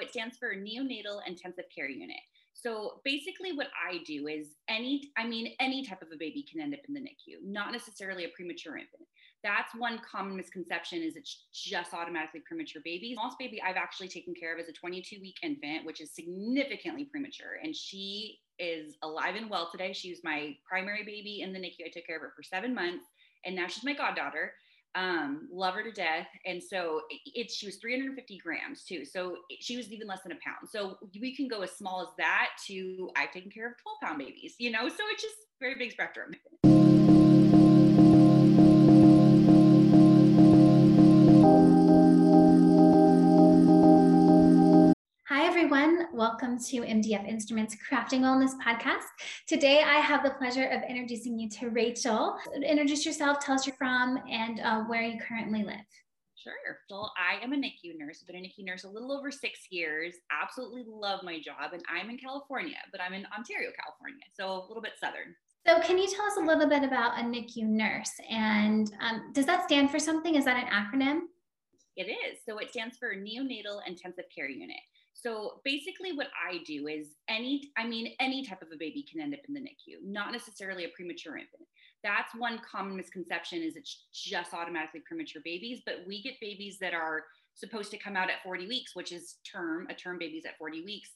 it stands for Neonatal Intensive Care Unit. So basically, what I do is any, I mean, any type of a baby can end up in the NICU, not necessarily a premature infant. That's one common misconception is it's just automatically premature babies. Smallest baby I've actually taken care of is a 22 week infant, which is significantly premature. And she is alive and well today. She was my primary baby in the NICU. I took care of her for seven months, and now she's my goddaughter um, love her to death. And so it, she was 350 grams too. So it, she was even less than a pound. So we can go as small as that to I've taken care of 12 pound babies, you know? So it's just very big spectrum. Everyone. Welcome to MDF Instruments Crafting Wellness Podcast. Today, I have the pleasure of introducing you to Rachel. Introduce yourself, tell us you're from, and uh, where you currently live. Sure. Well, I am a NICU nurse. I've been a NICU nurse a little over six years. Absolutely love my job. And I'm in California, but I'm in Ontario, California. So a little bit southern. So, can you tell us a little bit about a NICU nurse? And um, does that stand for something? Is that an acronym? It is. So, it stands for Neonatal Intensive Care Unit. So basically, what I do is any, I mean, any type of a baby can end up in the NICU, not necessarily a premature infant. That's one common misconception is it's just automatically premature babies, but we get babies that are supposed to come out at 40 weeks, which is term, a term baby's at 40 weeks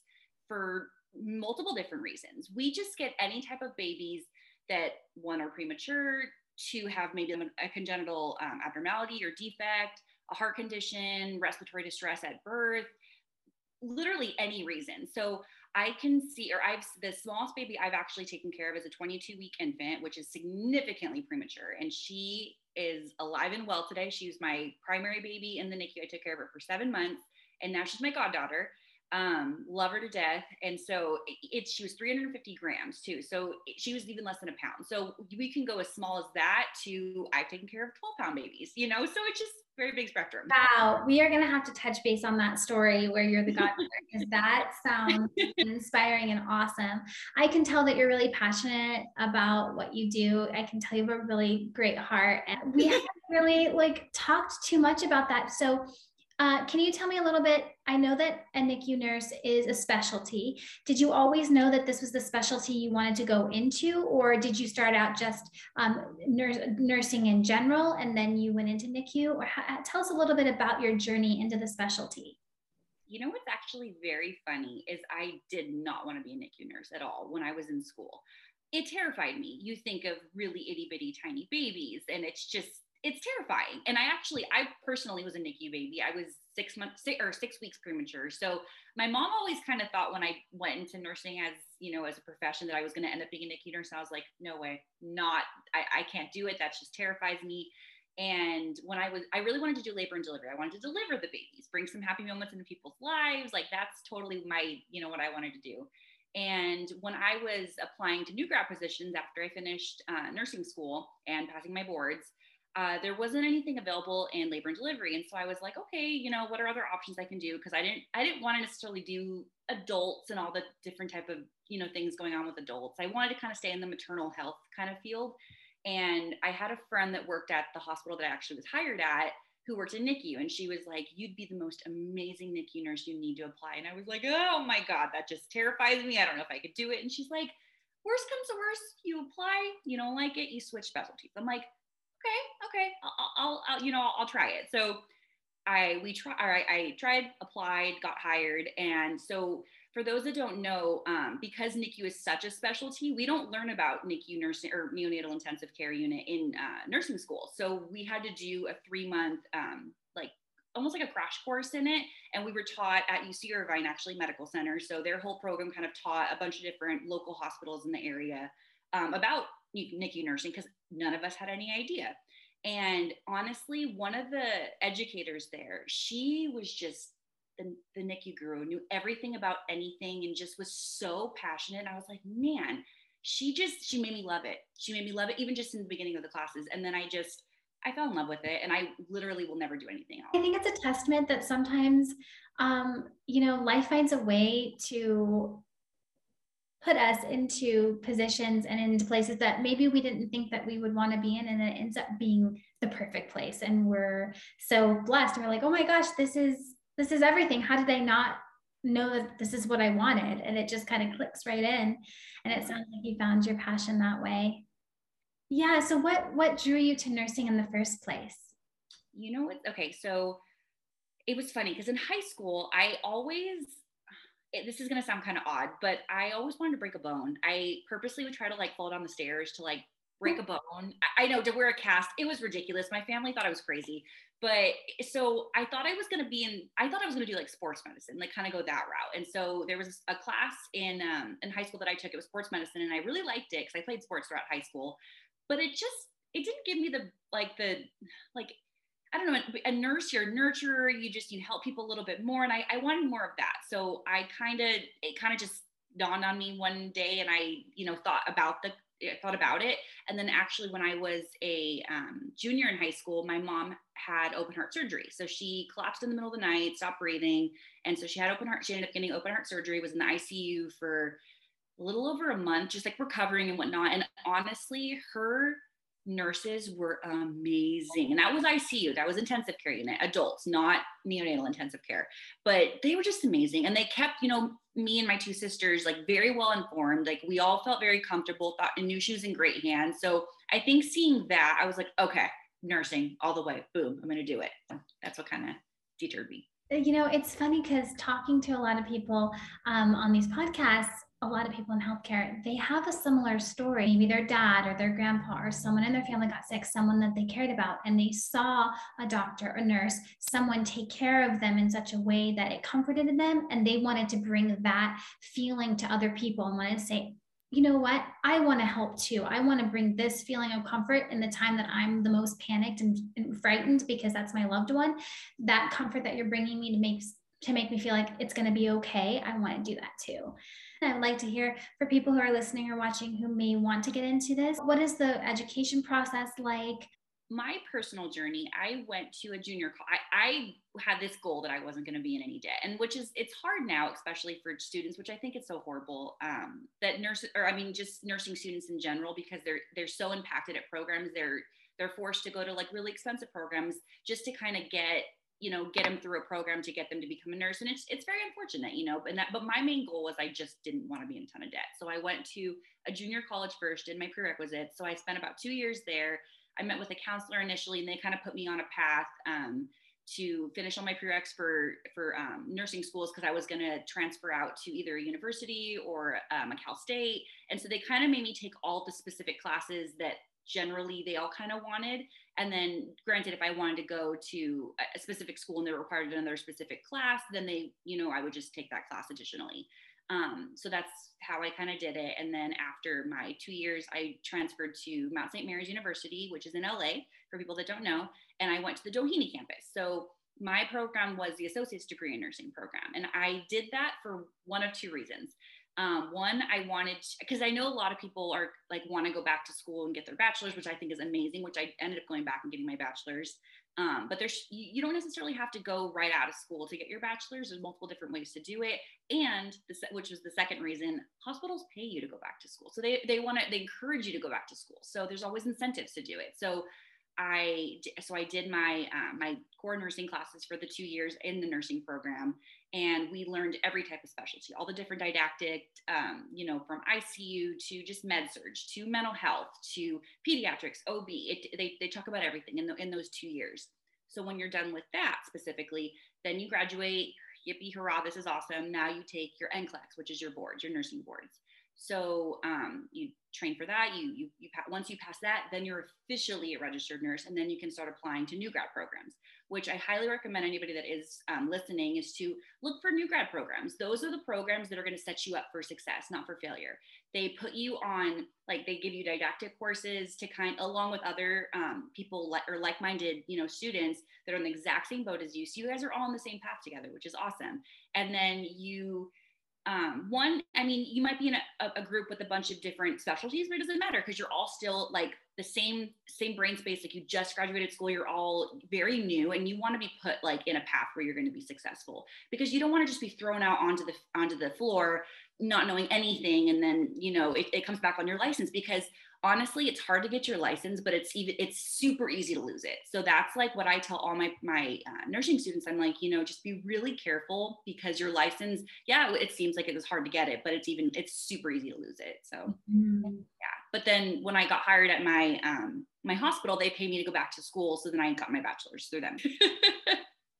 for multiple different reasons. We just get any type of babies that one are premature, two have maybe a congenital um, abnormality or defect, a heart condition, respiratory distress at birth, literally any reason. So I can see, or I've the smallest baby I've actually taken care of is a 22 week infant, which is significantly premature. And she is alive and well today. She was my primary baby in the NICU. I took care of her for seven months, and now she's my goddaughter. Um, love her to death. And so it's she was 350 grams too. So she was even less than a pound. So we can go as small as that to I've taken care of 12 pound babies, you know. So it's just very big spectrum. Wow, we are going to have to touch base on that story where you're the godmother because that sounds inspiring and awesome. I can tell that you're really passionate about what you do. I can tell you have a really great heart, and we haven't really like talked too much about that. So uh, can you tell me a little bit? I know that a NICU nurse is a specialty. Did you always know that this was the specialty you wanted to go into, or did you start out just um, nurse, nursing in general and then you went into NICU? Or tell us a little bit about your journey into the specialty. You know what's actually very funny is I did not want to be a NICU nurse at all when I was in school. It terrified me. You think of really itty bitty tiny babies, and it's just it's terrifying. And I actually, I personally was a NICU baby. I was six months six, or six weeks premature. So my mom always kind of thought when I went into nursing as, you know, as a profession that I was going to end up being a NICU nurse. I was like, no way, not, I, I can't do it. That just terrifies me. And when I was, I really wanted to do labor and delivery. I wanted to deliver the babies, bring some happy moments into people's lives. Like that's totally my, you know, what I wanted to do. And when I was applying to new grad positions after I finished uh, nursing school and passing my boards, uh, there wasn't anything available in labor and delivery and so i was like okay you know what are other options i can do because i didn't i didn't want to necessarily do adults and all the different type of you know things going on with adults i wanted to kind of stay in the maternal health kind of field and i had a friend that worked at the hospital that i actually was hired at who worked in NICU, and she was like, "You'd be the most amazing NICU nurse. You need to apply." And I was like, "Oh my god, that just terrifies me. I don't know if I could do it." And she's like, "Worst comes to worst, you apply. You don't like it, you switch specialties." I'm like, okay, okay, I'll, I'll, I'll you know, I'll, I'll, try it. So I, we try, I, I tried, applied, got hired. And so for those that don't know, um, because NICU is such a specialty, we don't learn about NICU nursing or neonatal intensive care unit in uh, nursing school. So we had to do a three month, um, like almost like a crash course in it. And we were taught at UC Irvine, actually medical center. So their whole program kind of taught a bunch of different local hospitals in the area um, about NICU nursing because none of us had any idea. And honestly, one of the educators there, she was just the, the NICU guru, knew everything about anything and just was so passionate. And I was like, man, she just, she made me love it. She made me love it, even just in the beginning of the classes. And then I just, I fell in love with it and I literally will never do anything else. I think it's a testament that sometimes, um, you know, life finds a way to put us into positions and into places that maybe we didn't think that we would want to be in and it ends up being the perfect place and we're so blessed and we're like oh my gosh this is this is everything how did i not know that this is what I wanted. And it just kind of clicks right in. And it sounds like you found your passion that way. Yeah. So what what drew you to nursing in the first place? You know what? Okay, so it was funny because in high school, I always it, this is going to sound kind of odd, but I always wanted to break a bone. I purposely would try to like fall down the stairs to like break a bone. I know to wear a cast. It was ridiculous. My family thought I was crazy. But so I thought I was going to be in, I thought I was going to do like sports medicine, like kind of go that route. And so there was a class in, um, in high school that I took, it was sports medicine. And I really liked it because I played sports throughout high school, but it just, it didn't give me the, like the, like, I don't know, a nurse, you're a nurturer, you just, you help people a little bit more. And I, I wanted more of that. So I kind of, it kind of just dawned on me one day and I, you know, thought about the thought about it. And then actually, when I was a um, junior in high school, my mom had open heart surgery. So she collapsed in the middle of the night, stopped breathing. And so she had open heart, she ended up getting open heart surgery, was in the ICU for a little over a month, just like recovering and whatnot. And honestly, her nurses were amazing. And that was ICU, that was intensive care unit, adults, not neonatal intensive care. But they were just amazing. And they kept, you know, me and my two sisters like very well informed. Like we all felt very comfortable, thought and knew she was in great hands. So I think seeing that, I was like, okay, nursing all the way. Boom, I'm gonna do it. That's what kind of deterred me. You know, it's funny because talking to a lot of people um, on these podcasts, a lot of people in healthcare, they have a similar story. Maybe their dad or their grandpa or someone in their family got sick, someone that they cared about, and they saw a doctor, a nurse, someone take care of them in such a way that it comforted them. And they wanted to bring that feeling to other people and wanted to say, you know what? I want to help too. I want to bring this feeling of comfort in the time that I'm the most panicked and, and frightened because that's my loved one. That comfort that you're bringing me to make to make me feel like it's going to be okay. I want to do that too. I'd like to hear for people who are listening or watching who may want to get into this. What is the education process like? My personal journey, I went to a junior college. I, had this goal that I wasn't going to be in any debt, and which is it's hard now, especially for students, which I think it's so horrible um, that nurses, or I mean, just nursing students in general, because they're they're so impacted at programs. They're they're forced to go to like really expensive programs just to kind of get you know get them through a program to get them to become a nurse and it's it's very unfortunate you know and that but my main goal was i just didn't want to be in a ton of debt. So i went to a junior college first did my prerequisites so i spent about two years there. I met with a counselor initially and they kind of put me on a path um, to finish all my prereqs for for um, nursing schools because I was going to transfer out to either a university or um, a Cal State, and so they kind of made me take all the specific classes that generally they all kind of wanted. And then, granted, if I wanted to go to a specific school and they required another specific class, then they, you know, I would just take that class additionally. Um, so that's how I kind of did it. And then after my two years, I transferred to Mount St. Mary's University, which is in LA for people that don't know. And I went to the Doheny campus. So my program was the associate's degree in nursing program. And I did that for one of two reasons. Um, one, I wanted because I know a lot of people are like want to go back to school and get their bachelor's, which I think is amazing. Which I ended up going back and getting my bachelor's. Um, but there's you, don't necessarily have to go right out of school to get your bachelor's. There's multiple different ways to do it, and this, which was the second reason, hospitals pay you to go back to school. So they they want to they encourage you to go back to school. So there's always incentives to do it. So I so I did my uh, my core nursing classes for the two years in the nursing program, and we learned every type of specialty, all the different didactic, um, you know, from ICU to just med surg to mental health to pediatrics, OB. It, they they talk about everything in the, in those two years. So when you're done with that specifically, then you graduate. Yippee hurrah! This is awesome. Now you take your NCLEX, which is your boards, your nursing boards. So um, you train for that. You you you once you pass that, then you're officially a registered nurse, and then you can start applying to new grad programs. Which I highly recommend anybody that is um, listening is to look for new grad programs. Those are the programs that are going to set you up for success, not for failure. They put you on like they give you didactic courses to kind along with other um, people like or like-minded you know students that are on the exact same boat as you. So you guys are all on the same path together, which is awesome. And then you um, one, I mean, you might be in a, a, group with a bunch of different specialties, but it doesn't matter because you're all still like the same same brain space. Like you just graduated school, you're all very new, and you want to be put like in a path where you're going to be successful because you don't want to just be thrown out onto the onto the floor not knowing anything, and then you know it, it comes back on your license because honestly it's hard to get your license but it's even it's super easy to lose it so that's like what i tell all my my uh, nursing students i'm like you know just be really careful because your license yeah it seems like it was hard to get it but it's even it's super easy to lose it so mm-hmm. yeah but then when i got hired at my um my hospital they pay me to go back to school so then i got my bachelor's through them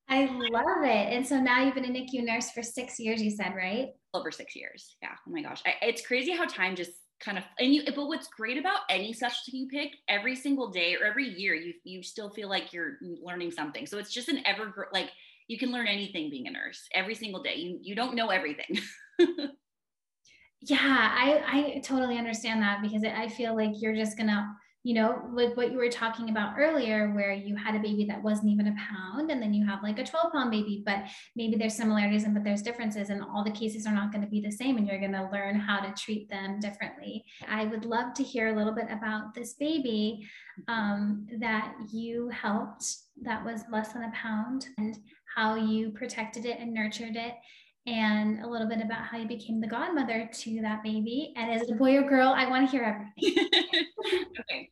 I love it. And so now you've been a NICU nurse for six years, you said, right? Over six years. Yeah. Oh my gosh. I, it's crazy how time just kind of and you but what's great about any specialty you pick every single day or every year you you still feel like you're learning something. So it's just an ever like you can learn anything being a nurse every single day. You you don't know everything. Yeah i i totally understand that because i feel like you're just gonna you know, like what you were talking about earlier, where you had a baby that wasn't even a pound, and then you have like a 12 pound baby, but maybe there's similarities and but there's differences, and all the cases are not going to be the same, and you're going to learn how to treat them differently. I would love to hear a little bit about this baby um, that you helped that was less than a pound and how you protected it and nurtured it and a little bit about how you became the godmother to that baby. And it a boy or girl? I want to hear everything. okay.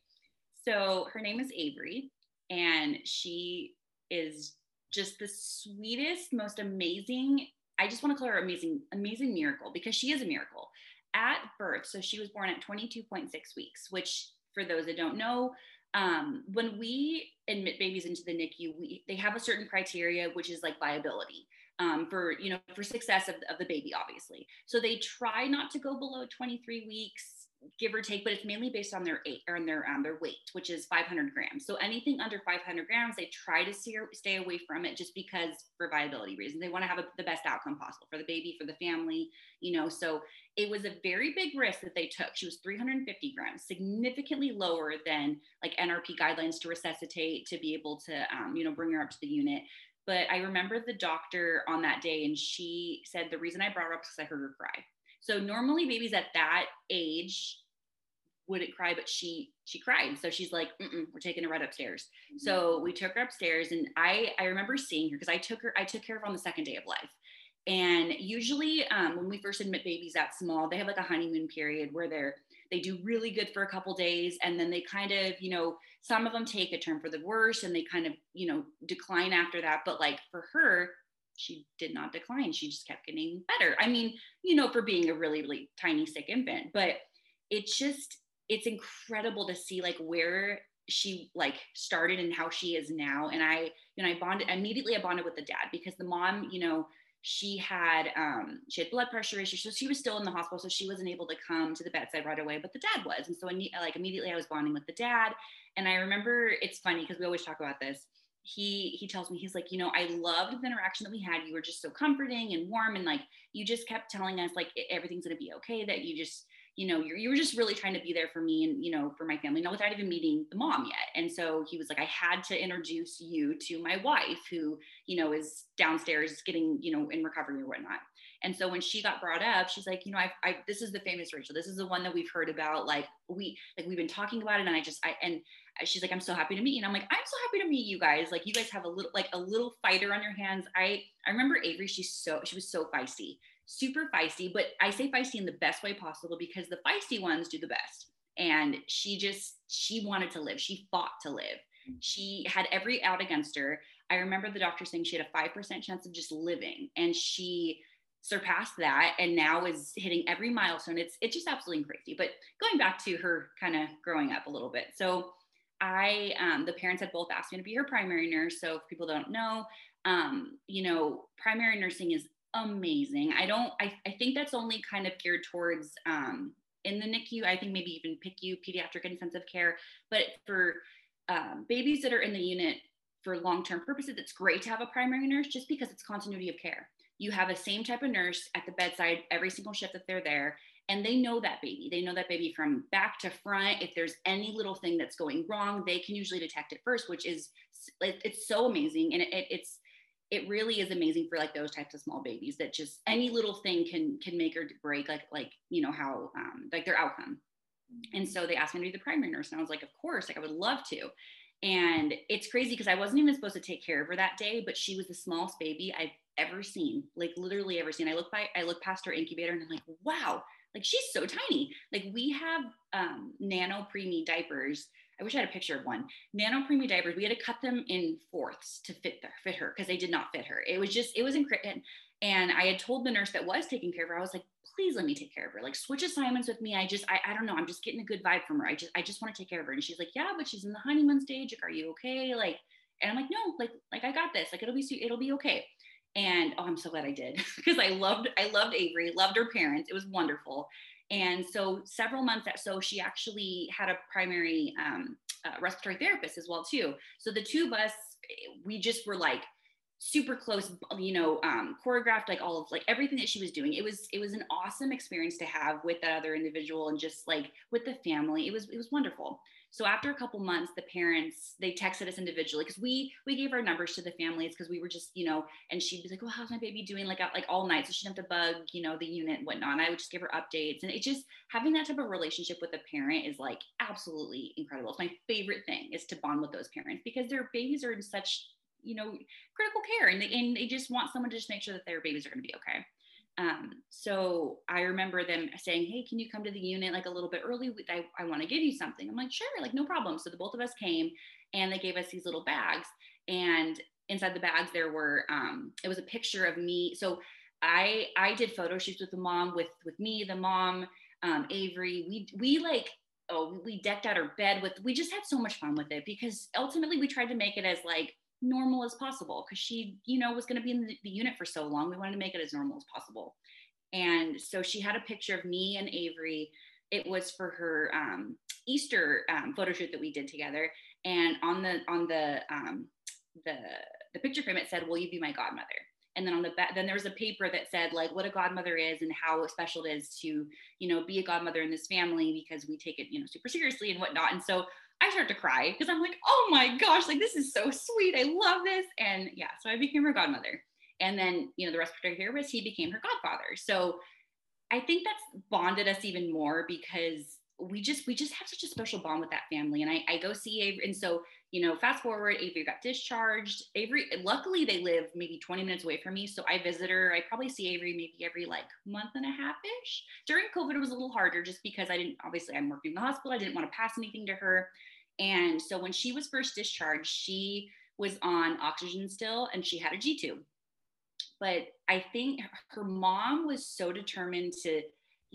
So her name is Avery, and she is just the sweetest, most amazing. I just want to call her amazing, amazing miracle because she is a miracle at birth. So she was born at 22.6 weeks, which for those that don't know, um, when we admit babies into the NICU, we, they have a certain criteria, which is like viability um, for you know for success of, of the baby, obviously. So they try not to go below 23 weeks give or take, but it's mainly based on their eight or on their um, their weight, which is 500 grams. So anything under 500 grams, they try to stay, stay away from it just because for viability reasons. They want to have a, the best outcome possible for the baby, for the family, you know. So it was a very big risk that they took. She was 350 grams, significantly lower than like NRP guidelines to resuscitate to be able to, um, you know, bring her up to the unit. But I remember the doctor on that day, and she said the reason I brought her up is because I heard her cry. So normally babies at that age wouldn't cry, but she she cried. So she's like, we're taking her right upstairs. Mm-hmm. So we took her upstairs, and I I remember seeing her because I took her I took care of her on the second day of life. And usually, um, when we first admit babies that small, they have like a honeymoon period where they're they do really good for a couple days, and then they kind of you know some of them take a turn for the worse, and they kind of you know decline after that. But like for her, she did not decline. She just kept getting better. I mean, you know, for being a really, really tiny, sick infant, but it's just, it's incredible to see like where she like started and how she is now. And I, you know, I bonded immediately, I bonded with the dad because the mom, you know, she had um she had blood pressure issues so she was still in the hospital so she wasn't able to come to the bedside right away but the dad was and so I, like immediately i was bonding with the dad and i remember it's funny because we always talk about this he he tells me he's like you know i loved the interaction that we had you were just so comforting and warm and like you just kept telling us like everything's going to be okay that you just you know you were just really trying to be there for me and you know for my family not without even meeting the mom yet and so he was like i had to introduce you to my wife who you know is downstairs getting you know in recovery or whatnot and so when she got brought up, she's like, you know, I, I, this is the famous Rachel. This is the one that we've heard about. Like we, like we've been talking about it. And I just, I, and she's like, I'm so happy to meet you. And I'm like, I'm so happy to meet you guys. Like you guys have a little, like a little fighter on your hands. I, I remember Avery, she's so, she was so feisty, super feisty, but I say feisty in the best way possible because the feisty ones do the best. And she just, she wanted to live. She fought to live. She had every out against her. I remember the doctor saying she had a 5% chance of just living. And she, surpassed that and now is hitting every milestone. It's it's just absolutely crazy. But going back to her kind of growing up a little bit. So I um, the parents had both asked me to be her primary nurse. So if people don't know, um, you know, primary nursing is amazing. I don't I, I think that's only kind of geared towards um, in the NICU, I think maybe even PICU, pediatric intensive care. But for um, babies that are in the unit for long-term purposes, it's great to have a primary nurse just because it's continuity of care you have the same type of nurse at the bedside every single shift that they're there and they know that baby. They know that baby from back to front. If there's any little thing that's going wrong they can usually detect it first which is it's so amazing. And it, it's it really is amazing for like those types of small babies that just any little thing can can make or break like like you know how um, like their outcome. And so they asked me to be the primary nurse and i was like of course like i would love to. And it's crazy because i wasn't even supposed to take care of her that day but she was the smallest baby i've ever seen, like literally ever seen. I look by, I look past her incubator and I'm like, wow, like she's so tiny. Like we have um, nano preemie diapers. I wish I had a picture of one. Nano preemie diapers. We had to cut them in fourths to fit her, fit her because they did not fit her. It was just, it was incredible. And I had told the nurse that was taking care of her, I was like, please let me take care of her. Like switch assignments with me. I just, I, I don't know. I'm just getting a good vibe from her. I just, I just want to take care of her. And she's like, yeah, but she's in the honeymoon stage. Like, are you okay? Like, and I'm like, no, like, like I got this. Like it'll be, it'll be okay. And oh, I'm so glad I did because I loved, I loved Avery, loved her parents. It was wonderful. And so several months, so she actually had a primary um, uh, respiratory therapist as well too. So the two of us, we just were like super close you know um, choreographed like all of like everything that she was doing it was it was an awesome experience to have with that other individual and just like with the family it was it was wonderful so after a couple months the parents they texted us individually because we we gave our numbers to the families because we were just you know and she'd be like oh how's my baby doing? Like like all night. So she didn't have to bug you know the unit and whatnot. And i would just give her updates. And it just having that type of relationship with a parent is like absolutely incredible. It's my favorite thing is to bond with those parents because their babies are in such you know critical care and they, and they just want someone to just make sure that their babies are going to be okay um, so I remember them saying, Hey, can you come to the unit like a little bit early? I, I want to give you something. I'm like, sure, like no problem. So the both of us came and they gave us these little bags. And inside the bags, there were, um, it was a picture of me. So I, I did photo shoots with the mom, with, with me, the mom, um, Avery, we, we like, oh, we decked out our bed with, we just had so much fun with it because ultimately we tried to make it as like, normal as possible because she, you know, was going to be in the, the, unit for so long. We wanted to make it as normal as possible. And so she had a picture of me and Avery. It was for her um, Easter um, photo shoot that we did together. And on the on the um, the the picture frame, it said, "Will you be my godmother?" And then on the back, then there was a paper that said like what a godmother is and how special it is to you know be a godmother in this family because we take it you know super seriously and whatnot. And so I start to cry because I'm like, oh my gosh, like this is so sweet. I love this. And yeah, so I became her godmother. And then, you know, the respiratory therapist, he became her godfather. So I think that's bonded us even more because we just we just have such a special bond with that family. And I, I go see Avery. And so, you know, fast forward, Avery got discharged. Avery, luckily they live maybe 20 minutes away from me. So I visit her. I probably see Avery maybe every like month and a half-ish. During COVID, it was a little harder just because I didn't obviously I'm working in the hospital. I didn't want to pass anything to her. And so when she was first discharged, she was on oxygen still and she had a G tube. But I think her mom was so determined to,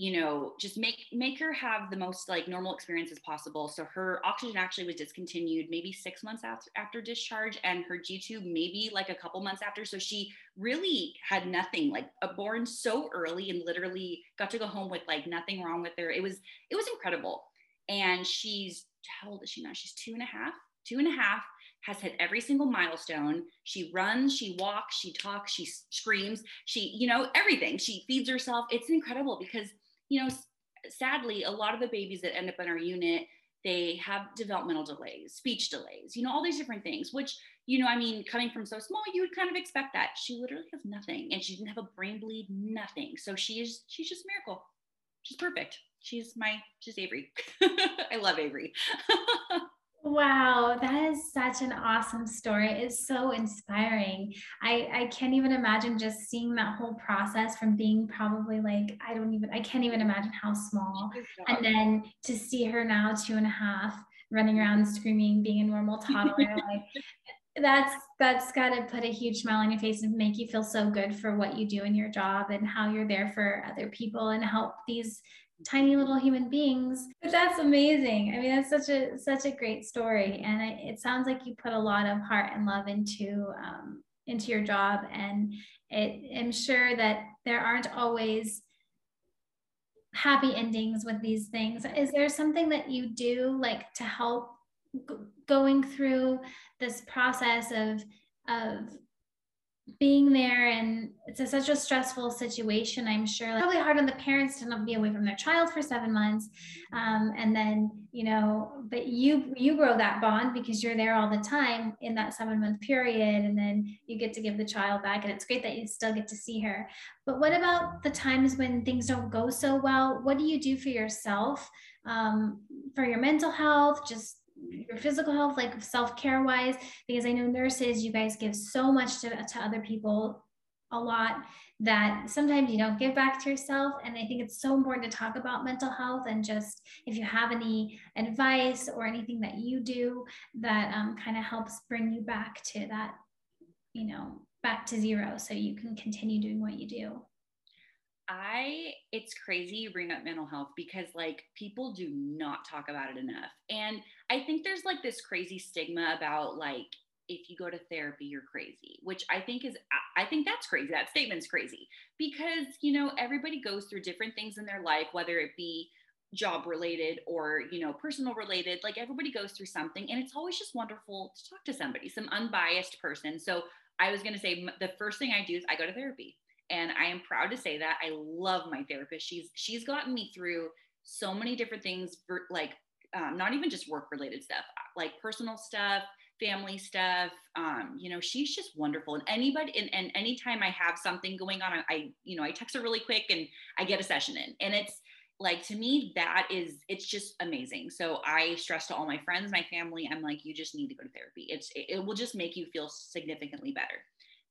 you know, just make make her have the most like normal experience as possible. So her oxygen actually was discontinued maybe six months after, after discharge, and her G tube maybe like a couple months after. So she really had nothing, like born so early, and literally got to go home with like nothing wrong with her. It was it was incredible, and she's how old is she now? She's two and a half, two and a half, has hit every single milestone. She runs, she walks, she talks, she screams, she, you know, everything. She feeds herself. It's incredible because, you know, sadly, a lot of the babies that end up in our unit, they have developmental delays, speech delays, you know, all these different things, which, you know, I mean, coming from so small, you would kind of expect that. She literally has nothing and she didn't have a brain bleed, nothing. So she is, she's just a miracle. She's perfect she's my she's Avery. I love Avery. wow, that is such an awesome story. It's so inspiring. I I can't even imagine just seeing that whole process from being probably like I don't even I can't even imagine how small, and then to see her now two and a half running around screaming, being a normal toddler like that's that's got to put a huge smile on your face and make you feel so good for what you do in your job and how you're there for other people and help these tiny little human beings. But that's amazing. I mean that's such a such a great story. And it, it sounds like you put a lot of heart and love into um, into your job. And it, i'm sure that there aren't always happy endings with these things. Is there something that you do like to help g- going through this process of of being there and it's a, such a stressful situation i'm sure. Like, probably hard on the parents to not be away from their child for seven months um, and then you know but you you grow that bond because you're there all the time in that seven month period and then you get to give the child back and it's great that you still get to see her. But what about the times when things don't go so well? What do you do for yourself um, for your mental health? Just your physical health, like self care wise, because I know nurses, you guys give so much to, to other people a lot that sometimes you don't give back to yourself. And I think it's so important to talk about mental health and just if you have any advice or anything that you do that um, kind of helps bring you back to that, you know, back to zero so you can continue doing what you do. I it's crazy you bring up mental health because like people do not talk about it enough. And I think there's like this crazy stigma about like if you go to therapy you're crazy, which I think is I think that's crazy. That statement's crazy because you know everybody goes through different things in their life whether it be job related or you know personal related like everybody goes through something and it's always just wonderful to talk to somebody some unbiased person so i was going to say the first thing i do is i go to therapy and i am proud to say that i love my therapist. She's she's gotten me through so many different things for like um, not even just work related stuff like personal stuff family stuff um, you know she's just wonderful. And anybody and, and anytime i have something going on I, I you know i text her really quick and i get a session in. And it's like to me that is it's just amazing. So i stress to all my friends my family i'm like you just need to go to therapy. It's it, it will just make you feel significantly better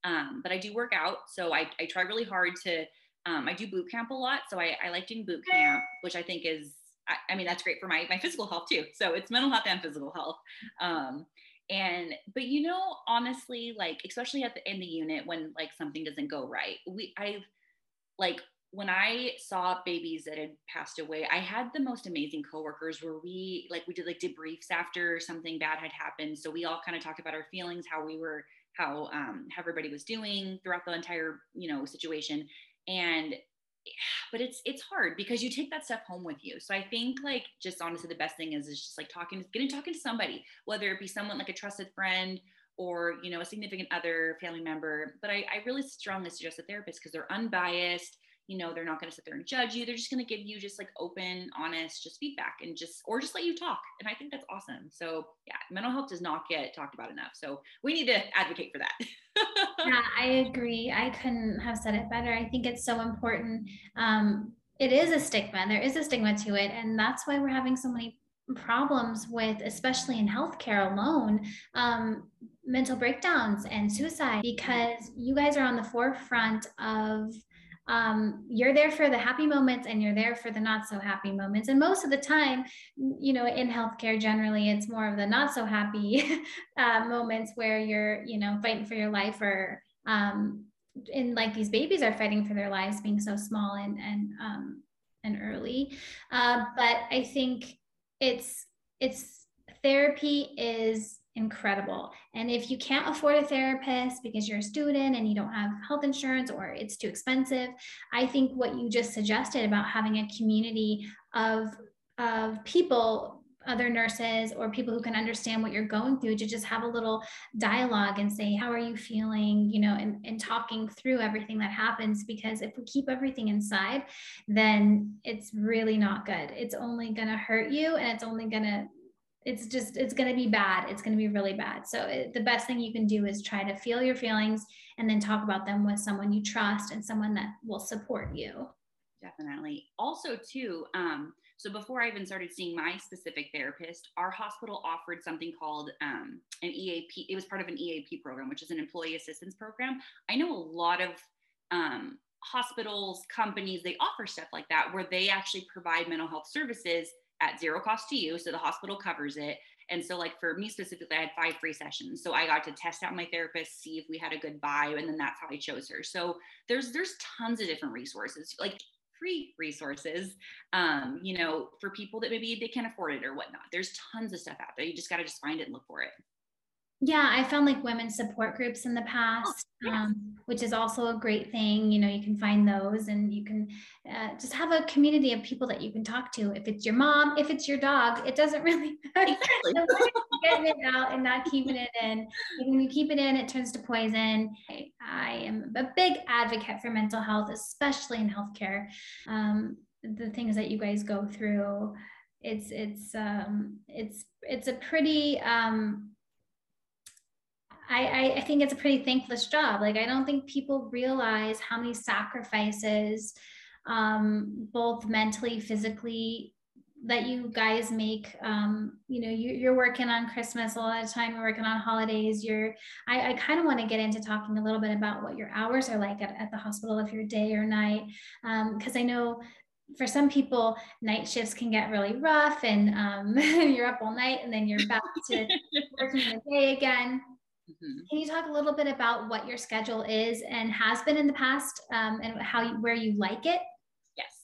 um, but i do work out so i, I try really hard to um, i do boot camp a lot so I, I like doing boot camp which i think is I, I, mean that's great for my my physical health too so it's mental health and physical health um, and but you know honestly like especially at the in the unit when like something doesn't go right we i've like when I saw babies that had passed away, I had the most amazing coworkers where we like we did like debriefs after something bad had happened. So we all kind of talked about our feelings, how we were, how um, how everybody was doing throughout the entire you know situation. And but it's it's hard because you take that stuff home with you. So I think like just honestly the best thing is is just like talking, getting talking to somebody, whether it be someone like a trusted friend or you know a significant other family member but i, I really strongly suggest a therapist because they're unbiased you know they're not going to sit there and judge you. They're just going to give you just like open honest just feedback and just or just let you talk. And i think that's awesome. So yeah mental health does not get talked about enough. So we need to advocate for that. Yeah i agree. I couldn't have said it better. I think it's so important. Um, it is a stigma. There is a stigma to it and that's why we're having so many problems with especially in healthcare alone um, mental breakdowns and suicide because you guys are on the forefront of um, you're there for the happy moments and you're there for the not so happy moments. And most of the time, you know, in healthcare, generally, it's more of the not so happy uh, moments where you're, you know, fighting for your life or, um, and like these babies are fighting for their lives being so small and, and, um, and early. Uh, but I think it's, it's therapy is incredible. And if you can't afford a therapist because you're a student and you don't have health insurance or it's too expensive, I think what you just suggested about having a community of, of people other nurses or people who can understand what you're going through to just have a little dialogue and say how are you feeling you know and, and talking through everything that happens because if we keep everything inside then it's really not good it's only going to hurt you and it's only going to it's just it's going to be bad. It's going to be really bad. So it, the best thing you can do is try to feel your feelings and then talk about them with someone you trust and someone that will support you. Definitely. Also too um, so before i even started seeing my specific therapist our hospital offered something called um, an eap it was part of an eap program which is an employee assistance program. I know a lot of um, hospitals companies they offer stuff like that where they actually provide mental health services at zero cost to you. So the hospital covers it. And so, like for me specifically, I had five free sessions. So I got to test out my therapist, see if we had a good vibe, and then that's how I chose her. So there's there's tons of different resources, like free resources, um, you know, for people that maybe they can't afford it or whatnot. There's tons of stuff out there. You just got to just find it and look for it. Yeah, I found like women's support groups in the oh, past, oh, um, which is also a great thing. You know, you can find those and you can uh, just have a community of people that you can talk to. If it's your mom, if it's your dog, it doesn't really matter. Exactly. getting it out and not keeping it in. When you keep it in, it turns to poison. I, I am a big advocate for mental health, especially in healthcare. Um, the things that you guys go through, it's it's um, it's it's a pretty um, I, I think it's a pretty thankless job. Like, I don't think people realize how many sacrifices, um, both mentally, physically, that you guys make. Um, you know you, are working on christmas a lot of time you're working on holidays you're i, I kind of want to get into talking a little bit about what your hours are like at, at the hospital if you're day or night. Because um, i know for some people night shifts can get really rough and um, you're up all night and then you're back to working the day again mm-hmm. can you talk a little bit about what your schedule is and has been in the past um, and how you, where you like it Yes.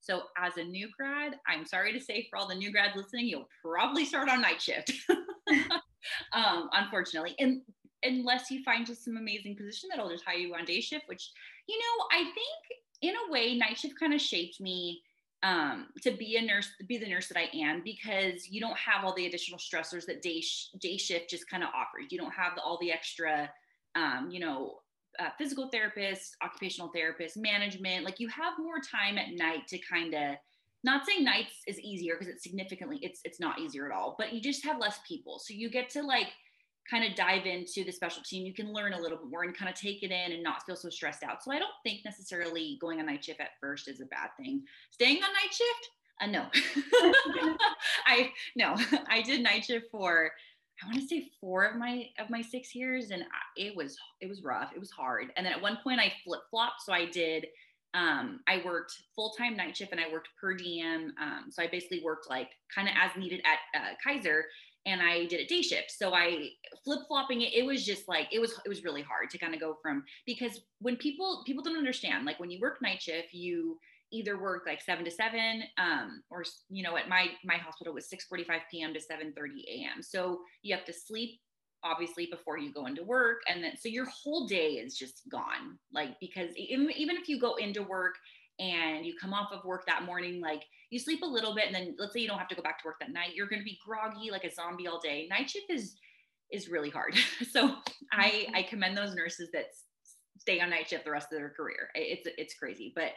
so, as a new grad, I'm sorry to say for all the new grads listening, you'll probably start on night shift, um, unfortunately. And unless you find just some amazing position that'll just hire you on day shift, which, you know, I think in a way, night shift kind of shaped me um, to be a nurse, be the nurse that I am, because you don't have all the additional stressors that day sh- day shift just kind of offers. You don't have the, all the extra, um, you know, uh, physical therapists, occupational therapists, management. Like you have more time at night to kind of not saying nights is easier because it's significantly it's it's not easier at all, but you just have less people. So you get to like kind of dive into the specialty and you can learn a little bit more and kind of take it in and not feel so stressed out. So I don't think necessarily going on night shift at first is a bad thing. Staying on night shift, uh, no. I no, I did night shift for I want to say four of my of my six years, and it was it was rough. It was hard. And then at one point I flip flopped, so I did. Um, I worked full time night shift and I worked per diem. Um, so I basically worked like kind of as needed at uh, Kaiser, and I did a day shift. So I flip flopping it. It was just like it was it was really hard to kind of go from because when people people don't understand like when you work night shift you either work like 7 to 7 um, or you know at my my hospital was 6:45 p.m. to 7:30 a.m. So you have to sleep obviously before you go into work and then so your whole day is just gone like because even, even if you go into work and you come off of work that morning like you sleep a little bit and then let's say you don't have to go back to work that night you're going to be groggy like a zombie all day night shift is is really hard so i i commend those nurses that stay on night shift the rest of their career it's it's crazy but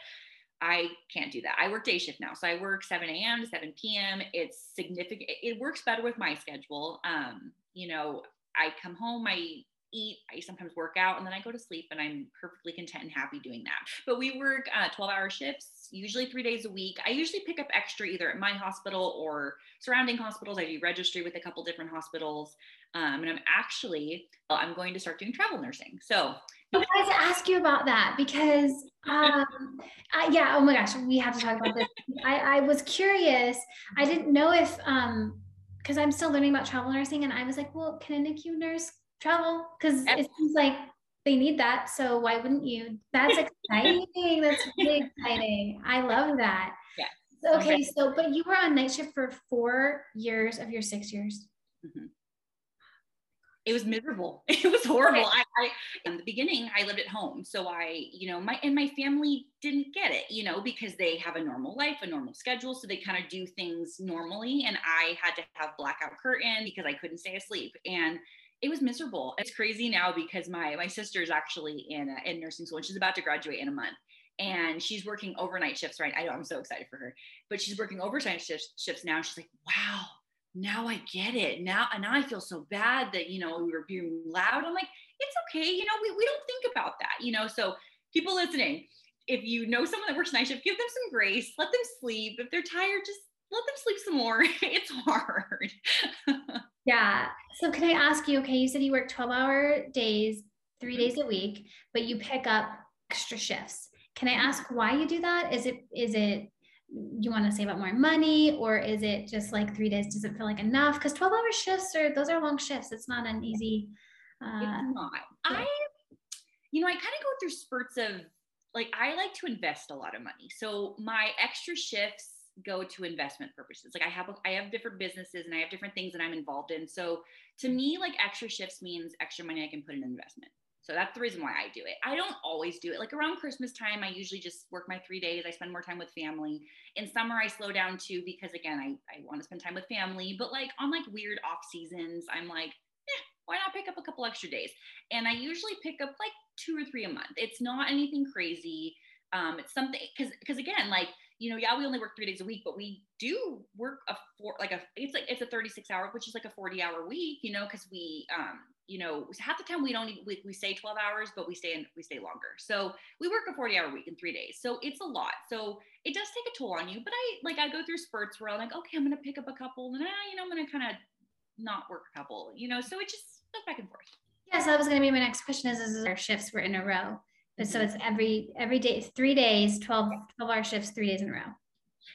I can't do that. I work day shift now. So I work 7 a.m. to 7 p.m. It's significant. It works better with my schedule. Um, you know, I come home, I eat, I sometimes work out, and then I go to sleep, and I'm perfectly content and happy doing that. But we work uh, 12 hour shifts, usually three days a week. I usually pick up extra either at my hospital or surrounding hospitals. I do registry with a couple different hospitals. Um, and I'm actually, well, I'm going to start doing travel nursing. So I wanted to ask you about that because, um, I, yeah, oh my gosh, we have to talk about this. I, I was curious. I didn't know if, um, because I'm still learning about travel nursing, and I was like, well, can a NICU nurse travel? Because it seems like they need that. So why wouldn't you? That's exciting. That's really exciting. I love that. Yeah. Okay, okay, so but you were on night shift for four years of your six years. Mm-hmm it was miserable. It was horrible. I, I, in the beginning, I lived at home. So I, you know, my, and my family didn't get it, you know, because they have a normal life, a normal schedule. So they kind of do things normally. And I had to have blackout curtain because I couldn't stay asleep. And it was miserable. It's crazy now because my, my sister is actually in, a, in nursing school and she's about to graduate in a month and she's working overnight shifts right i i'm so excited for her but she's working overtime shifts, shifts now she's like wow now I get it. Now, and I feel so bad that, you know, we were being loud. I'm like, it's okay. You know, we, we don't think about that, you know? So people listening, if you know someone that works night shift, give them some grace, let them sleep. If they're tired, just let them sleep some more. it's hard. yeah. So can I ask you, okay, you said you work 12 hour days, three mm-hmm. days a week, but you pick up extra shifts. Can I ask why you do that? Is it, is it you want to save up more money or is it just like three days doesn't feel like enough because 12 hour shifts are those are long shifts it's not an easy uh, it's not i you know i kind of go through spurts of like i like to invest a lot of money so my extra shifts go to investment purposes like i have i have different businesses and i have different things that i'm involved in so to me like extra shifts means extra money i can put in investment so that's the reason why I do it. I don't always do it. Like around Christmas time, I usually just work my three days. I spend more time with family. In summer, I slow down too because again, I, I want to spend time with family. But like on like weird off seasons, I'm like, eh, why not pick up a couple extra days? And I usually pick up like two or three a month. It's not anything crazy. Um, it's something because because again, like you know, yeah, we only work three days a week, but we do work a four, like a, it's like, it's a 36 hour, which is like a 40 hour week, you know, cause we, um, you know, half the time we don't, we, we stay 12 hours, but we stay in, we stay longer. So we work a 40 hour week in three days. So it's a lot. So it does take a toll on you, but I like, I go through spurts where I'm like, okay, I'm going to pick up a couple and, ah, you know, I'm going to kind of not work a couple, you know, so it just goes back and forth. Yeah. So that was going to be my next question is, is our shifts were in a row. But so it's every every day, three days, 12, 12 hour shifts, three days in a row.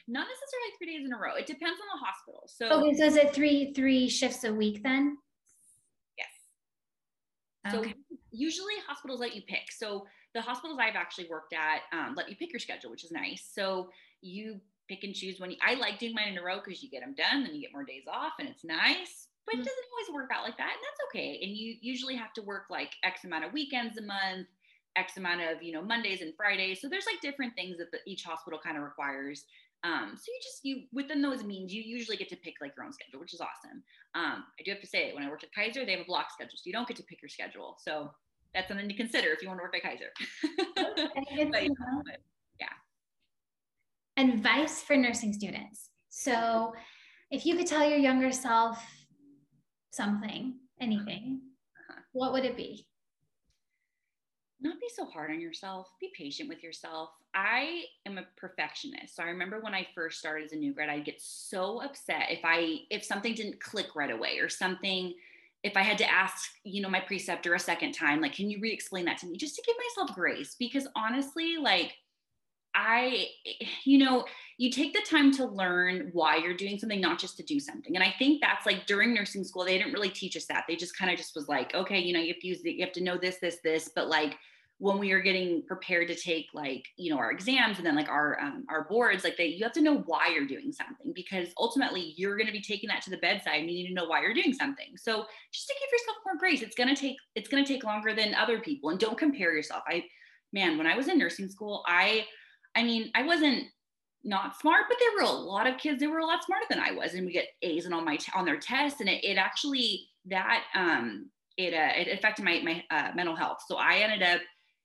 Not necessarily three days in a row. It depends on the hospital. So okay, so is it three three shifts a week then? Yes. Okay. So usually hospitals let you pick. So the hospitals I've actually worked at um, let you pick your schedule, which is nice. So you pick and choose when you, I like doing mine in a row because you get them done, then you get more days off, and it's nice. But mm-hmm. it doesn't always work out like that, and that's okay. And you usually have to work like X amount of weekends a month X amount of, you know, Mondays and Fridays. So there's like different things that the, each hospital kind of requires. Um, so you just, you, within those means, you usually get to pick like your own schedule, which is awesome. Um, I do have to say when I worked at Kaiser, they have a block schedule. So you don't get to pick your schedule. So that's something to consider if you want to work at Kaiser. but, yeah. Advice for nursing students. So if you could tell your younger self something, anything, uh-huh. what would it be? Not be so hard on yourself. Be patient with yourself. I am a perfectionist. So I remember when I first started as a new grad, I'd get so upset if I if something didn't click right away or something if I had to ask, you know, my preceptor a second time, like, can you re-explain that to me? Just to give myself grace. Because honestly, like I, you know, you take the time to learn why you're doing something, not just to do something. And I think that's like during nursing school, they didn't really teach us that. They just kind of just was like, okay, you know, you have to use the, you have to know this, this, this, but like when we are getting prepared to take like you know our exams and then like our um, our boards like they you have to know why you're doing something because ultimately you're going to be taking that to the bedside and you need to know why you're doing something. So just to give yourself more grace it's going to take it's going to take longer than other people. And don't compare yourself. I man when i was in nursing school i i mean i wasn't not smart but there were a lot of kids that were a lot smarter than i was. And we get a's and on my on their tests. And it, it actually that um it uh, it affected my my uh, mental health. So i ended up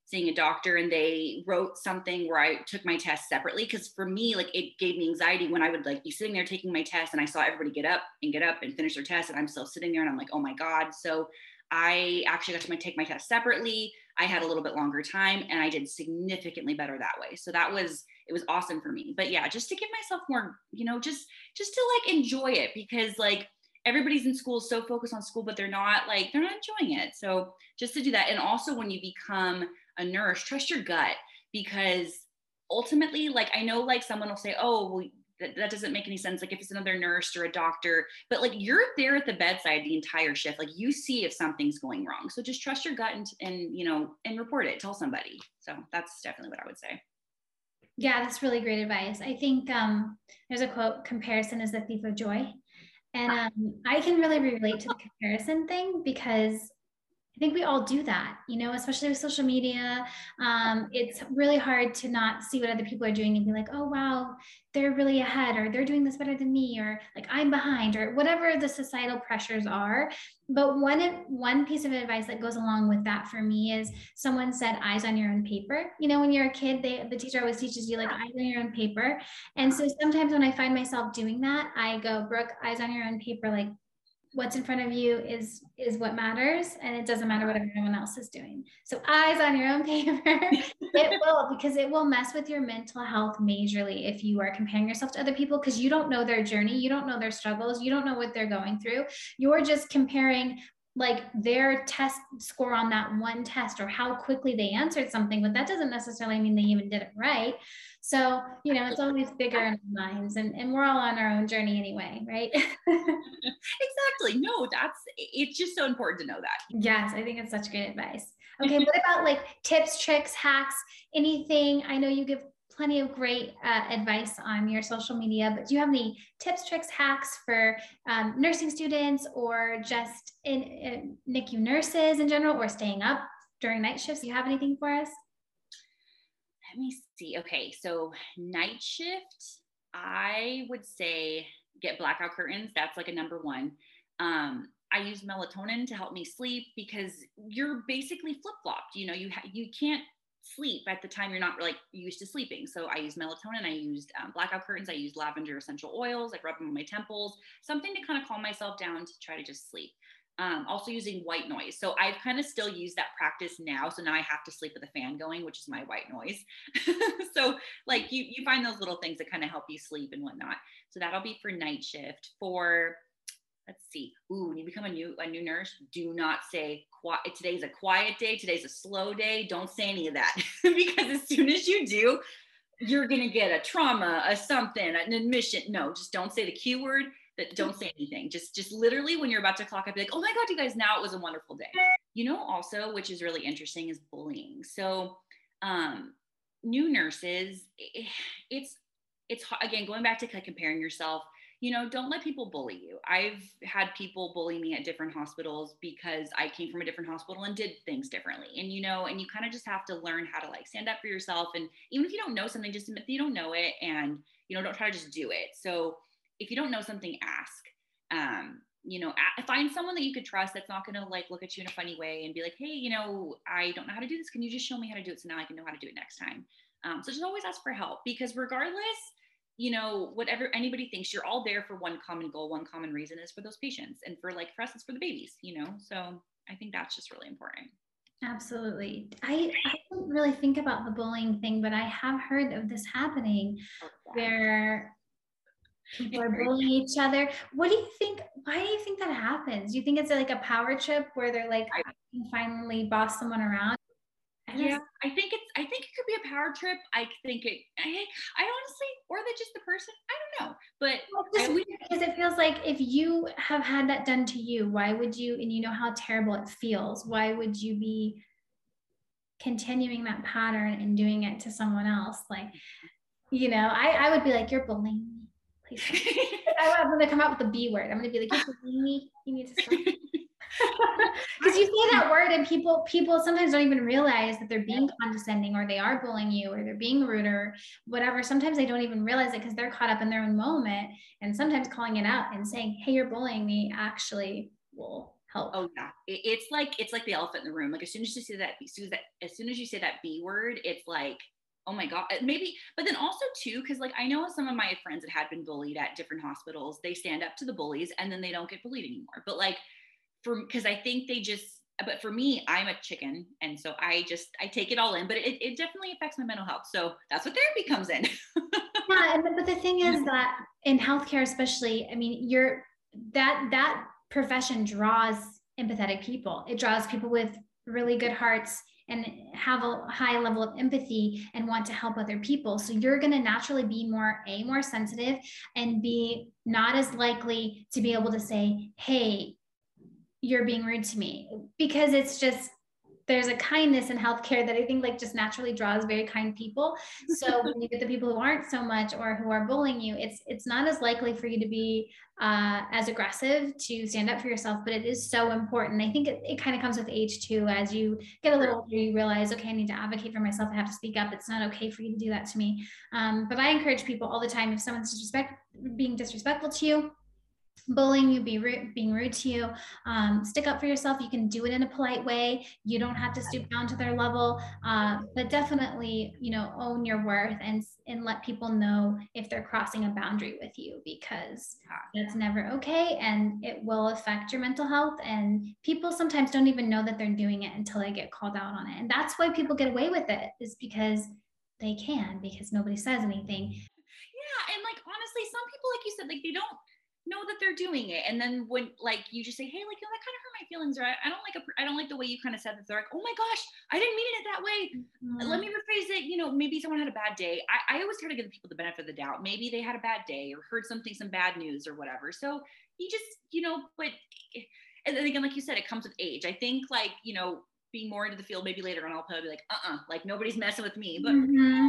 seeing a doctor and they wrote something where I took my test separately. Cause for me, like it gave me anxiety when I would like be sitting there taking my test and I saw everybody get up and get up and finish their test. And I'm still sitting there and I'm like, oh my God. So I actually got to take my test separately. I had a little bit longer time and I did significantly better that way. So that was, it was awesome for me. But yeah, just to give myself more, you know, just, just to like enjoy it because like everybody's in school so focused on school, but they're not like, they're not enjoying it. So just to do that. And also when you become a nurse, trust your gut because ultimately, like I know like someone will say, oh, well, that, that doesn't make any sense. Like if it's another nurse or a doctor, but like you're there at the bedside the entire shift. Like you see if something's going wrong. So just trust your gut and, and you know, and report it, tell somebody. So that's definitely what I would say. Yeah, that's really great advice. I think um, there's a quote comparison is the thief of joy. And um, I can really relate to the comparison thing because I think we all do that, you know, especially with social media. Um, it's really hard to not see what other people are doing and be like, oh, wow, they're really ahead, or they're doing this better than me, or like I'm behind, or whatever the societal pressures are. But one, one piece of advice that goes along with that for me is someone said eyes on your own paper. You know, when you're a kid, they, the teacher always teaches you like eyes on your own paper. And so sometimes when I find myself doing that, I go, Brooke, eyes on your own paper, like what's in front of you is is what matters and it doesn't matter what uh-huh. everyone else is doing. So eyes on your own paper. It will because it will mess with your mental health majorly if you are comparing yourself to other people because you don't know their journey you don't know their struggles you don't know what they're going through. You're just comparing like their test score on that one test or how quickly they answered something but that doesn't necessarily mean they even did it right so, you know, it's always bigger in our minds and, and we're all on our own journey anyway, right? exactly. No, that's it's just so important to know that. Yes, I think it's such great advice. Okay, what about like tips, tricks, hacks, anything? I know you give plenty of great uh, advice on your social media, but do you have any tips, tricks, hacks for um, nursing students or just in, in NICU nurses in general or staying up during night shifts? Do you have anything for us? let me see. Okay, so night shift, I would say get blackout curtains. That's like a number one. Um, I use melatonin to help me sleep because you're basically flip flopped. You know, you ha- you can't sleep at the time you're not like used to sleeping. So I used melatonin, I used um, blackout curtains, I used lavender essential oils, like rub them on my temples, something to kind of calm myself down to try to just sleep. Um, also using white noise. So I've kind of still used that practice now. So now I have to sleep with a fan going, which is my white noise. so like you, you find those little things that kind of help you sleep and whatnot. So that'll be for night shift. For let's see. Ooh, when you become a new a new nurse, do not say quiet. Today's a quiet day. Today's a slow day. Don't say any of that because as soon as you do, you're gonna get a trauma, a something, an admission. No, just don't say the Q word. That don't say anything. Just just literally when you're about to clock up, be like, oh my god, you guys, now it was a wonderful day. You know, also which is really interesting is bullying. So, um, new nurses, it's it's again going back to comparing yourself you know, don't let people bully you. I've had people bully me at different hospitals because I came from a different hospital and did things differently. And, you know, and you kind of just have to learn how to like stand up for yourself. And even if you don't know something, just admit that you don't know it and, you know, don't try to just do it. So if you don't know something, ask. Um, you know, find someone that you could trust that's not going to like look at you in a funny way and be like, hey, you know, I don't know how to do this. Can you just show me how to do it so now I can know how to do it next time? Um, so just always ask for help because regardless, you know, whatever anybody thinks, you're all there for one common goal, one common reason is for those patients. And for like for us, it's for the babies, you know? So I think that's just really important. Absolutely. I, I don't really think about the bullying thing, but I have heard of this happening oh, where people are bullying each other. What do you think? Why do you think that happens? Do you think it's like a power trip where they're like, I can finally boss someone around? Yeah i think it's i think it could be a power trip. I think it i, I honestly or that just the person i don't know but well, because it feels like if you have had that done to you why would you and you know how terrible it feels why would you be continuing that pattern and doing it to someone else? Like you know i i would be like you're bullying me. Please i'm going to come out with the b word. I'm going to be like you're bullying me. You need to stop because you say that word and people people sometimes don't even realize that they're being condescending or they are bullying you or they're being rude or whatever. Sometimes they don't even realize it because they're caught up in their own moment and sometimes calling it out and saying hey you're bullying me actually will help. Oh yeah. It's like it's like the elephant in the room. Like as soon as you say that as soon as, that, as soon as you say that b word it's like oh my god. Uh, maybe but then also too because like i know some of my friends that had been bullied at different hospitals they stand up to the bullies and then they don't get bullied anymore. But like for because I think they just but for me, I'm a chicken. And so I just I take it all in, but it, it definitely affects my mental health. So that's what therapy comes in. yeah, but the thing is that in healthcare, especially, I mean, you're that that profession draws empathetic people. It draws people with really good hearts and have a high level of empathy and want to help other people. So you're going to naturally be more a more sensitive and be not as likely to be able to say, "Hey, you're being rude to me because it's just there's a kindness in healthcare that I think like just naturally draws very kind people. So when you get the people who aren't so much or who are bullying you, it's it's not as likely for you to be uh, as aggressive to stand up for yourself, but it is so important. I think it, it kind of comes with age too. As you get a little older, you realize, okay, I need to advocate for myself. I have to speak up. It's not okay for you to do that to me. Um, but I encourage people all the time if someone's disrespect being disrespectful to you, bullying you, be rude, being rude to you, um, stick up for yourself. You can do it in a polite way. You don't have to stoop down to their level, uh, but definitely, you know, own your worth and and let people know if they're crossing a boundary with you because that's never okay and it will affect your mental health. And people sometimes don't even know that they're doing it until they get called out on it. And that's why people get away with it is because they can because nobody says anything. Yeah, and like honestly, some people, like you said, like they don't know that they're doing it. And then when like you just say hey like you know that kind of hurt my feelings or I, I don't like a I don't like the way you kind of said that. They're like oh my gosh I didn't mean it that way. Mm-hmm. let me rephrase it you know maybe someone had a bad day. I, I always try to give people the benefit of the doubt. Maybe they had a bad day or heard something some bad news or whatever. So you just you know but and then again like you said it comes with age. I think like you know being more into the field maybe later on I'll probably be like uh-uh like nobody's messing with me but mm-hmm.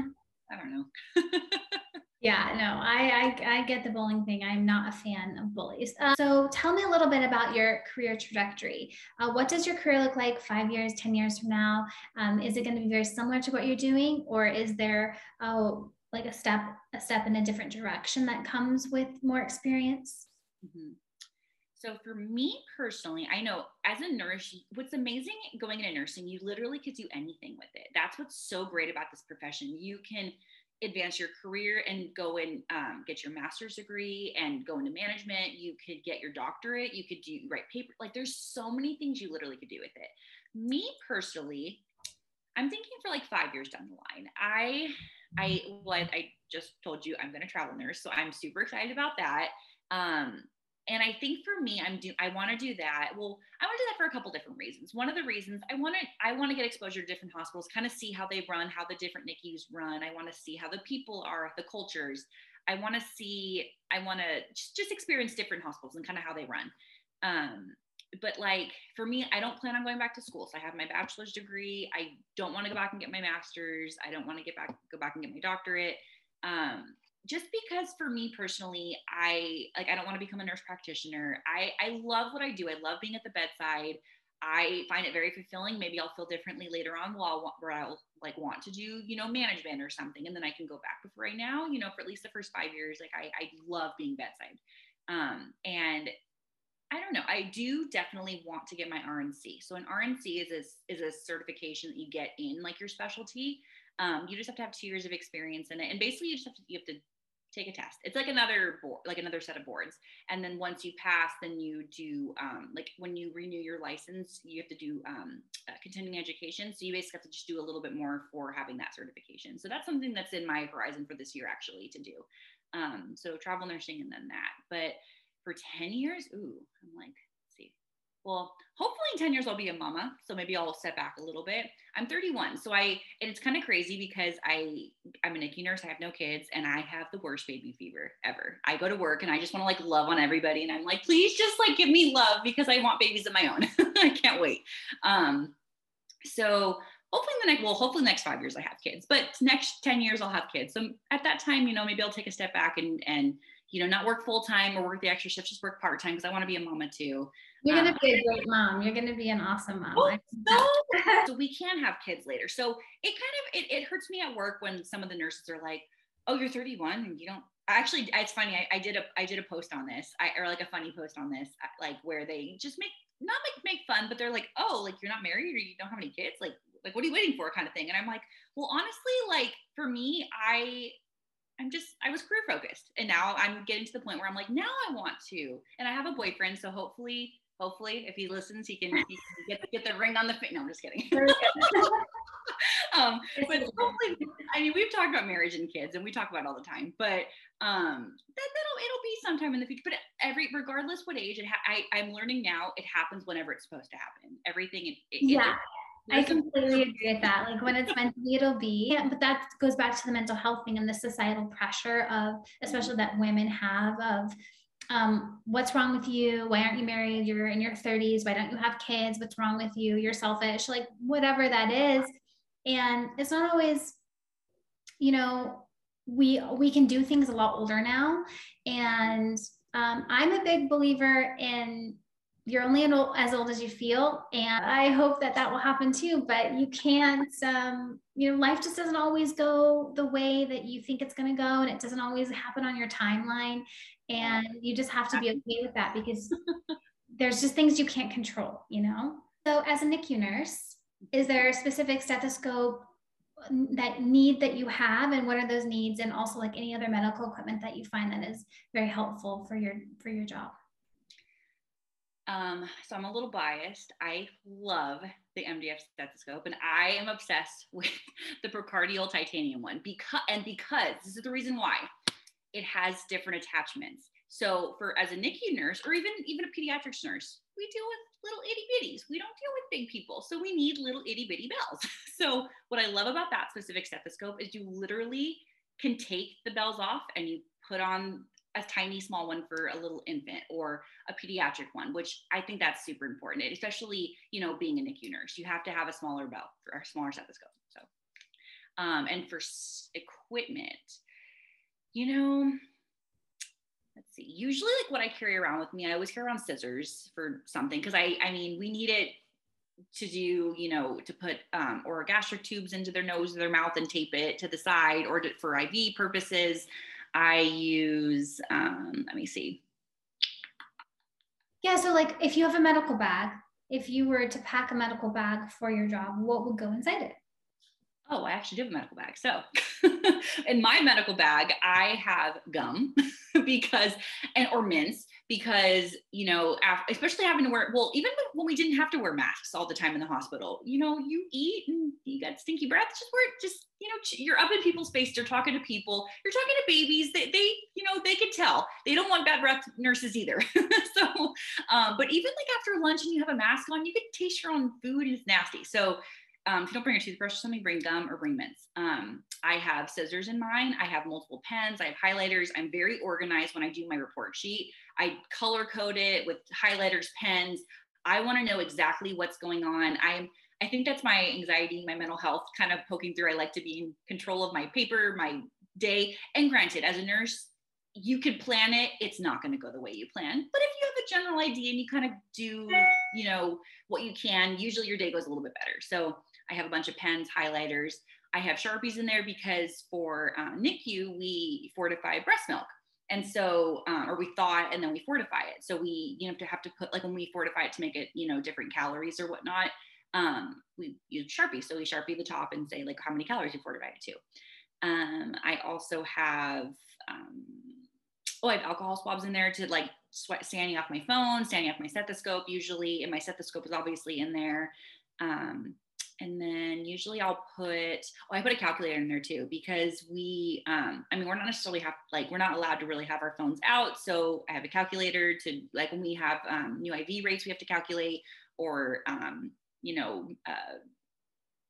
I don't know Yeah, no, I, I, I get the bullying thing. I'm not a fan of bullies. Uh, so tell me a little bit about your career trajectory. Uh, what does your career look like five years, ten years from now? Um, is it going to be very similar to what you're doing, or is there oh like a step a step in a different direction that comes with more experience? Mm-hmm. So for me personally, I know as a nurse, what's amazing going into nursing, you literally could do anything with it. That's what's so great about this profession. You can advance your career and go and um, get your master's degree and go into management. You could get your doctorate. You could do write paper. Like there's so many things you literally could do with it. Me personally, I'm thinking for like five years down the line. I, I, well, I, I just told you I'm going to travel nurse, so I'm super excited about that. Um, and I think for me, I'm do I want to do that. Well, I want to do that for a couple different reasons. One of the reasons I want to I want to get exposure to different hospitals, kind of see how they run, how the different NICUs run. I want to see how the people are, the cultures. I want to see. I want to just, just experience different hospitals and kind of how they run. Um, but like for me, I don't plan on going back to school. So I have my bachelor's degree. I don't want to go back and get my master's. I don't want to get back go back and get my doctorate. Um, just because for me personally, I like I don't want to become a nurse practitioner. I I love what I do. I love being at the bedside. I find it very fulfilling. Maybe I'll feel differently later on while where I'll like want to do, you know, management or something, and then I can go back. But right now, you know, for at least the first five years, like I, I love being bedside. Um, and I don't know. I do definitely want to get my RNC. So an RNC is a, is a certification that you get in like your specialty. Um, you just have to have two years of experience in it, and basically you just have to you have to take a test. It's like another board, like another set of boards. And then once you pass, then you do um, like when you renew your license, you have to do um, uh, continuing education. So you basically have to just do a little bit more for having that certification. So that's something that's in my horizon for this year actually to do. Um, so travel nursing and then that. But for 10 years, ooh, I'm like, well, hopefully in 10 years I'll be a mama. So maybe I'll step back a little bit. I'm 31. So I, and it's kind of crazy because I, I'm a NICU nurse. I have no kids and I have the worst baby fever ever. I go to work and I just want to like love on everybody. And I'm like, please just like give me love because I want babies of my own. I can't wait. Um, so hopefully in the next, well, hopefully next five years I have kids, but next 10 years I'll have kids. So at that time, you know, maybe I'll take a step back and, and, you know, not work full time or work the extra shifts, just work part time because I want to be a mama too. You're gonna um, be a great mom. You're gonna be an awesome mom. Oh, so, so we can have kids later. So it kind of it, it hurts me at work when some of the nurses are like, "Oh, you're 31 and you don't." Actually, it's funny. I, I did a I did a post on this, I, or like a funny post on this, like where they just make not make make fun, but they're like, "Oh, like you're not married or you don't have any kids, like like what are you waiting for?" kind of thing. And I'm like, well, honestly, like for me, I I'm just I was career focused and now I'm getting to the point where I'm like now I want to and I have a boyfriend so hopefully hopefully if he listens he can, he can get, get the ring on the finger no i'm just kidding um, but hopefully i mean we've talked about marriage and kids and we talk about it all the time but um that, that'll it'll be sometime in the future but every regardless what age it ha- I, i'm learning now it happens whenever it's supposed to happen everything it, it, yeah I completely agree with that. Like when it's meant to be, it'll be. But that goes back to the mental health thing and the societal pressure of, especially that women have of um, what's wrong with you? Why aren't you married? You're in your 30s. Why don't you have kids? What's wrong with you? You're selfish, like whatever that is. And it's not always, you know, we we can do things a lot older now. And um, I'm a big believer in you're only as old as you feel and i hope that that will happen too but you can't um, you know life just doesn't always go the way that you think it's going to go and it doesn't always happen on your timeline and you just have to be okay with that because there's just things you can't control you know? So as a nicu nurse is there a specific stethoscope that need that you have and what are those needs? And also like any other medical equipment that you find that is very helpful for your for your job? Um, so I'm a little biased. I love the MDF stethoscope, and I am obsessed with the Procardial titanium one because, and because this is the reason why it has different attachments. So for as a NICU nurse or even even a pediatrics nurse, we deal with little itty bitties. We don't deal with big people, so we need little itty bitty bells. so what I love about that specific stethoscope is you literally can take the bells off and you put on a tiny small one for a little infant or a pediatric one which i think that's super important especially you know being a nicu nurse you have to have a smaller bell or a smaller stethoscope so um, and for s- equipment you know let's see usually like what i carry around with me i always carry around scissors for something because i i mean we need it to do, you know, to put um, orogastric tubes into their nose or their mouth and tape it to the side or to, for IV purposes. I use, um, let me see. Yeah. So, like, if you have a medical bag, if you were to pack a medical bag for your job, what would go inside it? Oh, I actually do have a medical bag. So, in my medical bag, I have gum because, and or mints because you know, especially having to wear. Well, even when we didn't have to wear masks all the time in the hospital, you know, you eat and you got stinky breath. Just wear just you know, you're up in people's face. You're talking to people. You're talking to babies. They, they you know, they can tell. They don't want bad breath nurses either. so, um, but even like after lunch and you have a mask on, you can taste your own food and it's nasty. So um, if you don't bring a toothbrush or something, bring gum or bring mints. Um, I have scissors in mine. I have multiple pens. I have highlighters. I'm very organized when I do my report sheet. I color code it with highlighters, pens. I want to know exactly what's going on. I'm I think that's my anxiety, my mental health kind of poking through. I like to be in control of my paper, my day. And granted, as a nurse, you could plan it. It's not going to go the way you plan. But if you have a general idea and you kind of do, you know, what you can, usually your day goes a little bit better. So I have a bunch of pens, highlighters. I have Sharpies in there because for uh, NICU, we fortify breast milk. And so, um, or we thaw it and then we fortify it. So we, you know, to have to put like when we fortify it to make it, you know, different calories or whatnot, um, we use Sharpie. So we Sharpie the top and say like how many calories you fortify it to. Um, I also have, um, oh, I have alcohol swabs in there to like sweat, standing off my phone, standing off my stethoscope usually, and my stethoscope is obviously in there. Um, and then usually I'll put oh I put a calculator in there too because we um I mean we're not necessarily have like we're not allowed to really have our phones out. So I have a calculator to like when we have um, new IV rates we have to calculate or um you know uh,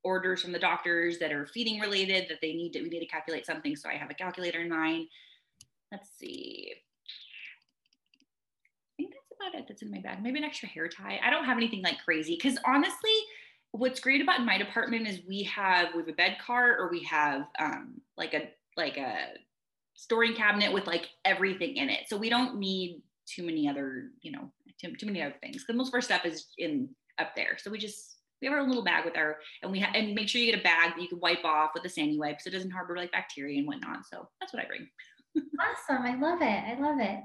orders from the doctors that are feeding related that they need to we need to calculate something. So I have a calculator in mind let's see. I think that's about it that's in my bag. Maybe an extra hair tie. I don't have anything like crazy because honestly what's great about my department is we have we have a bed cart or we have um, like a like a storing cabinet with like everything in it. So we don't need too many other you know too, too many other things. Because most of our stuff is in up there. So we just we have our little bag with our and we ha- and make sure you get a bag that you can wipe off with a Sani wipe so it doesn't harbor like bacteria and whatnot. So that's what I bring. awesome. I love it. I love it.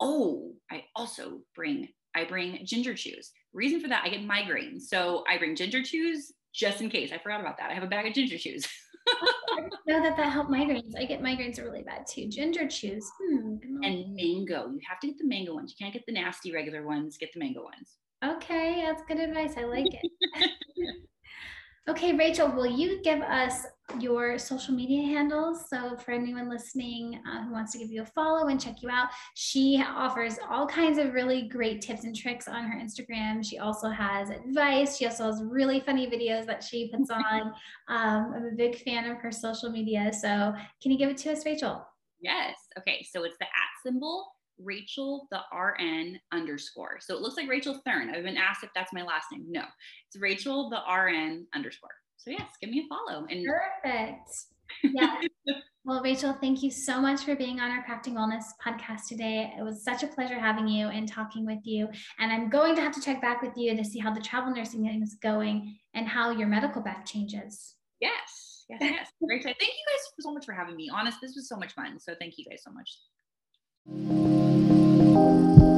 Oh, I also bring I bring ginger chews. Reason for that, I get migraines. So I bring ginger chews just in case. I forgot about that. I have a bag of ginger chews. I know that that help migraines. I get migraines are really bad too. Ginger chews. Hmm. And mango. You have to get the mango ones. You can't get the nasty regular ones. Get the mango ones. Okay, that's good advice. I like it. Okay, Rachel, will you give us your social media handles? So, for anyone listening uh, who wants to give you a follow and check you out, she offers all kinds of really great tips and tricks on her Instagram. She also has advice. She also has really funny videos that she puts on. Um, I'm a big fan of her social media. So, can you give it to us, Rachel? Yes. Okay. So, it's the at symbol Rachel the RN underscore. So it looks like Rachel Thurn. I've been asked if that's my last name. No, it's Rachel the RN underscore. So yes, give me a follow. And perfect. Yeah. well, Rachel, thank you so much for being on our Crafting Wellness podcast today. It was such a pleasure having you and talking with you. And I'm going to have to check back with you to see how the travel nursing is going and how your medical back changes. Yes. Yes. Yes. Great. Thank you guys so much for having me. Honest, this was so much fun. So thank you guys so much. Música